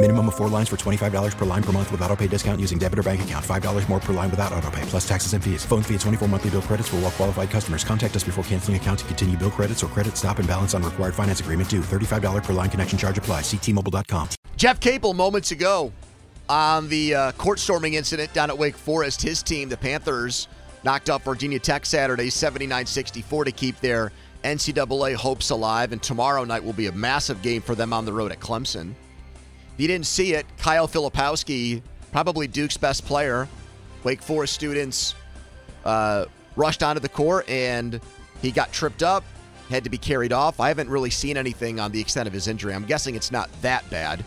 Minimum of four lines for $25 per line per month with auto pay discount using debit or bank account. $5 more per line without auto pay, plus taxes and fees. Phone fee at 24 monthly bill credits for all well qualified customers. Contact us before canceling account to continue bill credits or credit stop and balance on required finance agreement due. $35 per line connection charge apply. Ctmobile.com. Jeff Capel, moments ago, on the uh, court storming incident down at Wake Forest, his team, the Panthers, knocked off Virginia Tech Saturday 79 64 to keep their NCAA hopes alive. And tomorrow night will be a massive game for them on the road at Clemson. If you didn't see it, Kyle Filipowski, probably Duke's best player, Wake Forest students uh, rushed onto the court and he got tripped up, had to be carried off. I haven't really seen anything on the extent of his injury. I'm guessing it's not that bad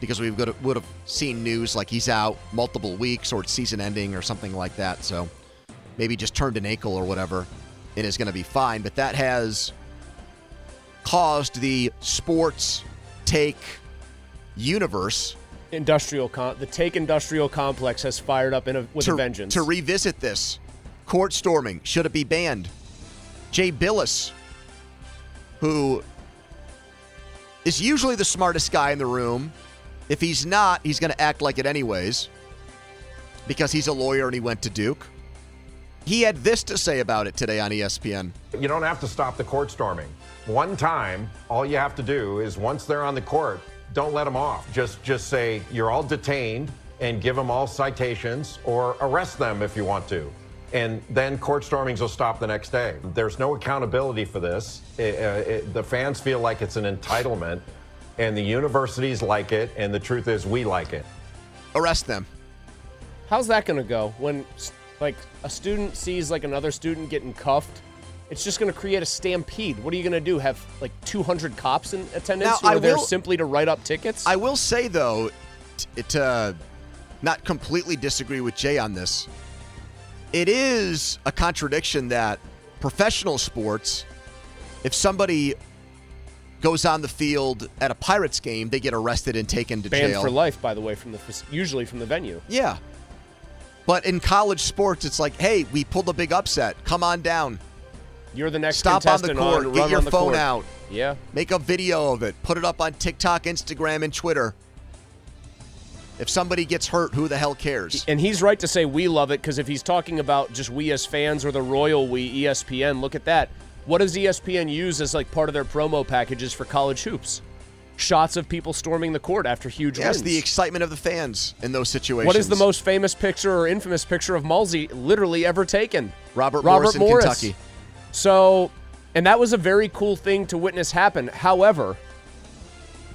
because we would have seen news like he's out multiple weeks or it's season ending or something like that. So maybe just turned an ankle or whatever and is going to be fine. But that has caused the sports take universe industrial com- the take industrial complex has fired up in a, with to, a vengeance. to revisit this. Court storming. Should it be banned? Jay Bilas who is usually the smartest guy in the room if he's not he's going to act like it anyways because he's a lawyer and he went to duke. He had this to say about it today on espn you don't have to stop the court storming. One time all you have to do is once they're on the court don't let them off. Just just say you're all detained and give them all citations or arrest them if you want to. And then court stormings will stop the next day. There's no accountability for this. It, uh, it, the fans feel like it's an entitlement, and the universities like it, and the truth is, we like it. Arrest them. How's that going to go when, like, a student sees like another student getting cuffed? It's just going to create a stampede. What are you going to do? Have like 200 cops in attendance Now, who are I there will- simply to write up tickets? I will say though, t- to uh, not completely disagree with Jay on this, it is a contradiction that professional sports, if somebody goes on the field at a Pirates game, they get arrested and taken to Banned jail for life, by the way, from the usually from the venue. Yeah, but in college sports, it's like, hey, we pulled a big upset. Come on down. You're the next Stop on the court. on, get your phone court. out. Yeah. Make a video of it. Put it up on TikTok, Instagram, and Twitter. If somebody gets hurt, who the hell cares? And he's right to say we love it because if he's talking about just we as fans or the royal we, ESPN, look at that. What does ESPN use as like part of their promo packages for college hoops? Shots of people storming the court after huge wins. Yes, wins. the excitement of the fans in those situations. What is the most famous picture or infamous picture of Mulsey literally ever taken? Robert, Robert Morris in Morris. Kentucky. So, and that was a very cool thing to witness happen. However,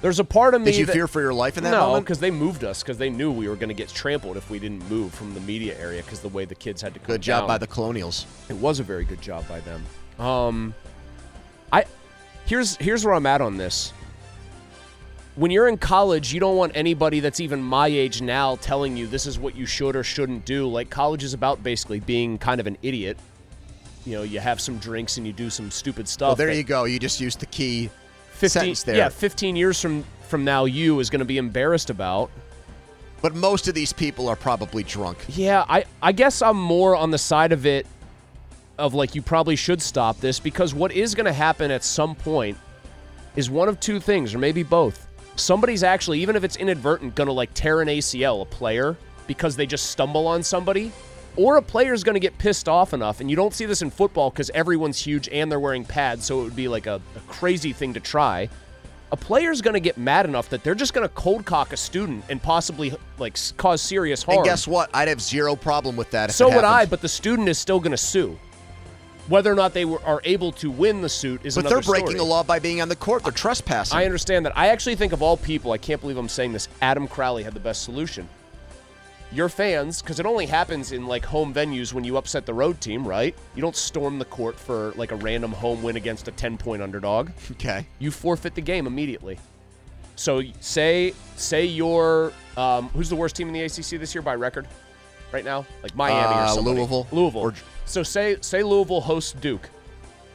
there's a part of me Did you that, fear for your life in that no, moment? because they moved us because they knew we were going to get trampled if we didn't move from the media area because the way the kids had to come Good job down. by the Colonials. It was a very good job by them. Um, I here's here's where I'm at on this. When you're in college, you don't want anybody that's even my age now telling you this is what you should or shouldn't do. Like college is about basically being kind of an idiot. You know, you have some drinks and you do some stupid stuff. Well, there you go. You just used the key 15, sentence there. Yeah, 15 years from from now, you is going to be embarrassed about. But most of these people are probably drunk. Yeah, I, I guess I'm more on the side of it of like you probably should stop this because what is going to happen at some point is one of two things, or maybe both. Somebody's actually, even if it's inadvertent, going to like tear an ACL, a player, because they just stumble on somebody, or a player is going to get pissed off enough. And you don't see this in football because everyone's huge and they're wearing pads, so it would be like a, a crazy thing to try. A player's going to get mad enough that they're just going to cold cock a student and possibly like cause serious harm. And guess what? I'd have zero problem with that. So would I, but the student is still going to sue. Whether or not they were, are able to win the suit is But another they're breaking story. the law by being on the court. They're trespassing. I understand that. I actually think of all people, I can't believe I'm saying this. Adam Crowley had the best solution. Your fans, because it only happens in like home venues when you upset the road team, right? You don't storm the court for like a random home win against a 10 point underdog. Okay. You forfeit the game immediately. So say say you're um, who's the worst team in the ACC this year by record right now? Like Miami or Uh, somebody. Louisville. Louisville. Or- so say say Louisville hosts Duke,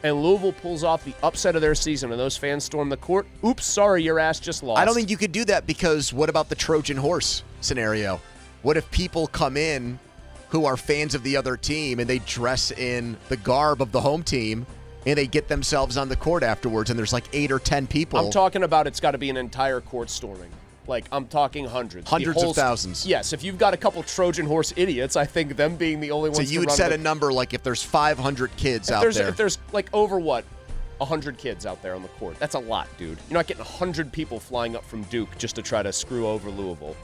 and Louisville pulls off the upset of their season, and those fans storm the court. Oops, sorry, your ass just lost. I don't think you could do that because what about the Trojan horse scenario? What if people come in who are fans of the other team and they dress in the garb of the home team and they get themselves on the court afterwards and there's like eight or ten people? I'm talking about it's got to be an entire court storming. Like I'm talking hundreds, Hundreds of thousands. Yes, if you've got a couple Trojan horse idiots, I think them being the only ones. so you would set a number like if there's 500 kids out there's, there. If there's like over what, hundred kids out there on the court, that's a lot, dude. You're not getting hundred people flying up from Duke just to try to screw over Louisville.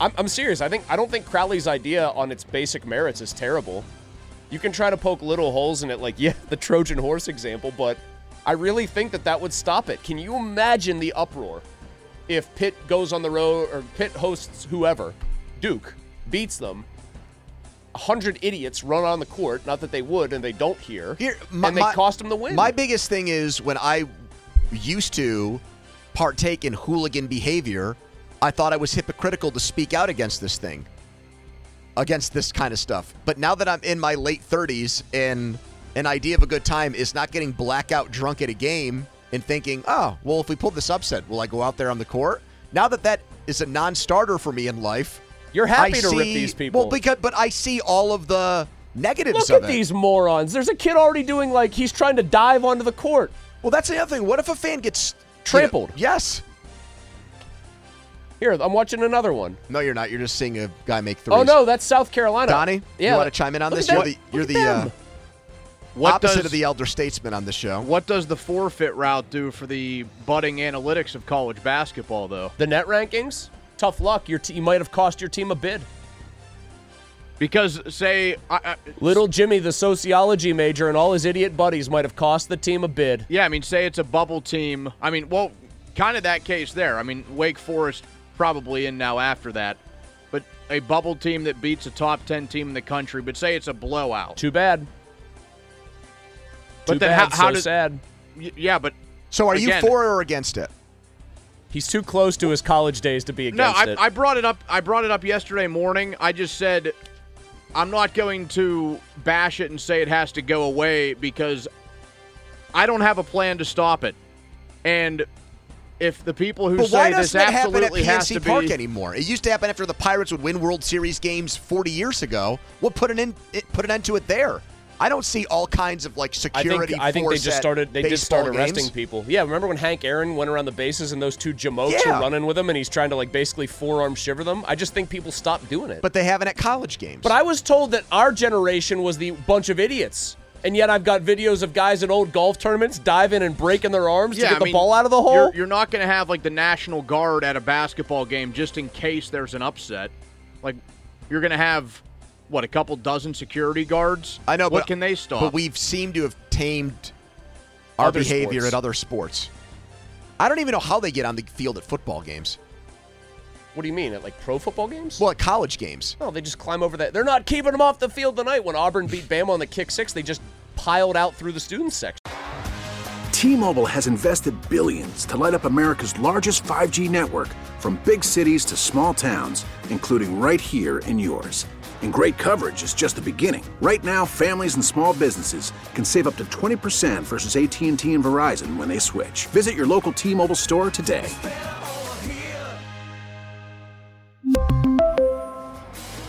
I'm, I'm serious. I think I don't think Crowley's idea on its basic merits is terrible. You can try to poke little holes in it, like yeah, the Trojan horse example, but I really think that that would stop it. Can you imagine the uproar if Pitt goes on the road or Pitt hosts whoever, Duke beats them? A hundred idiots run on the court. Not that they would, and they don't here. Here, my- and they my- cost them the win. My biggest thing is when I used to partake in hooligan behavior, I thought I was hypocritical to speak out against this thing, against this kind of stuff. But now that I'm in my late 30s and an idea of a good time is not getting blackout drunk at a game and thinking, oh, well, if we pull this upset, will I go out there on the court? Now that that is a non starter for me in life, You're happy I to rip these people. Well, because, but I see all of the negatives Look of at it. these morons. There's a kid already doing like he's trying to dive onto the court. Well, that's the other thing. What if a fan gets Trampled. yes. Here, I'm watching another one. No, you're not. You're just seeing a guy make threes. Oh no, that's South Carolina. Donnie, yeah. you want to chime in on Look this? at You're them. the, you're Look the at uh. What opposite does of the elder statesman on this show. what does the forfeit route do for the budding analytics of college basketball, though? the net rankings. Tough luck. Your te- you might have cost your team a bid. Because say, I, I, Little Jimmy, the sociology major, and all his idiot buddies might have cost the team a bid. yeah, I mean, say it's a bubble team. I mean, well, kind of that case there. I mean, Wake Forest probably in now after that, but a bubble team that beats a top ten team in the country. But say it's a blowout. Too bad. But Too then bad. how- how so does- sad. Y- yeah, but So, are you for or against it? He's too close to his college days to be no, against I, it. I brought it up. I brought it up yesterday morning. I just said I'm not going to bash it and say it has to go away because I don't have a plan to stop it. And if the people who But why say this doesn't it happen at absolutely has PNC to Park be anymore? It used to happen after the Pirates would win World Series games 40 years ago. What put an in, it, put an end to it there? I don't see all kinds of like I security. think I think they force just started they just baseball started arresting games. people. Yeah, remember when Hank Aaron went around the bases and those two jamokes Yeah. are running with him and he's trying to like basically forearm shiver them? I just think people stopped doing it. But they haven't at college games. But I was told that our generation was the bunch of idiots. And yet I've got videos of guys at old golf tournaments diving and breaking their arms yeah, to get I the mean, ball out of the hole. You're, you're not going to have like the National Guard at a basketball game just in case there's an upset. Like you're going to have what a couple dozen security guards. I know, what but, can they stop? But we've seemed to have tamed our Other behavior sports. at other sports. I don't even know how they get on the field at football games. What do you mean? At like pro football games? Well, at college games. No, they just climb over that. They're not keeping them off the field tonight. When Auburn beat Bama on the kick six, they just piled out through the students section. T-Mobile has invested billions to light up America's largest 5G network from big cities to small towns, including right here in yours. And great coverage is just the beginning. Right now, families and small businesses can save up to 20% versus AT&T and Verizon when they switch. Visit your local T-Mobile store today.